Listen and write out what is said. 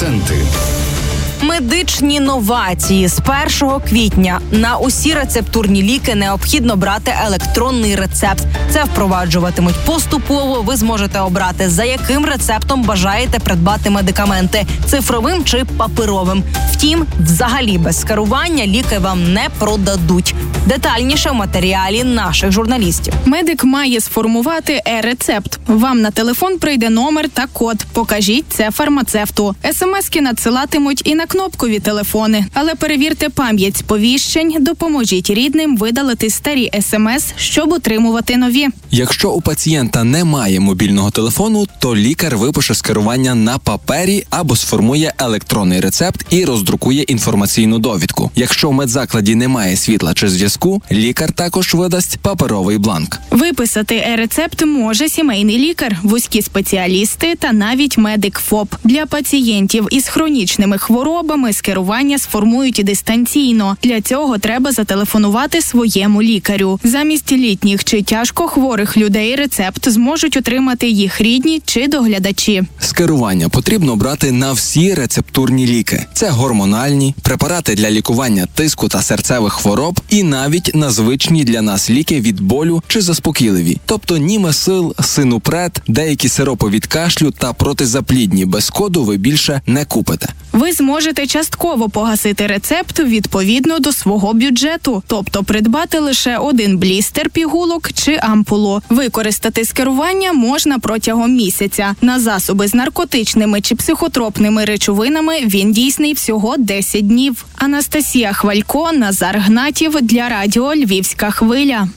Акценти. Медичні новації з 1 квітня на усі рецептурні ліки необхідно брати електронний рецепт. Це впроваджуватимуть поступово. Ви зможете обрати за яким рецептом бажаєте придбати медикаменти цифровим чи паперовим. Втім, взагалі без скерування ліки вам не продадуть. Детальніше в матеріалі наших журналістів. Медик має сформувати е-рецепт. Вам на телефон прийде номер та код. Покажіть це фармацевту. Смски надсилатимуть і на кнопкові телефони, але перевірте пам'ять сповіщень, допоможіть рідним видалити старі смс, щоб отримувати нові. Якщо у пацієнта немає мобільного телефону, то лікар випише скерування на папері або сформує електронний рецепт і роздрукує інформаційну довідку. Якщо в медзакладі немає світла чи зв'язку, лікар також видасть паперовий бланк. Виписати е-рецепт може сімейний лікар, вузькі спеціалісти та навіть медик ФОП. Для пацієнтів із хронічними хворобами скерування сформують дистанційно. Для цього треба зателефонувати своєму лікарю. Замість літніх чи тяжко хворих людей рецепт зможуть отримати їх рідні чи доглядачі. Скерування потрібно брати на всі рецептурні ліки. Це гормональні, препарати для лікування тиску та серцевих хвороб, і навіть на звичні для нас ліки від болю чи заспокійливі, тобто німесил, синупред, деякі сиропи від кашлю та протизаплідні без коду ви більше не купите. Ви зможете частково погасити рецепт відповідно до свого бюджету, тобто придбати лише один блістер пігулок чи ампулу. Використати скерування можна протягом місяця. На засоби з наркотичними чи психотропними речовинами він дійсний всього 10 днів. Анастасія Хвалько, Назар Гнатів для радіо Львівська хвиля.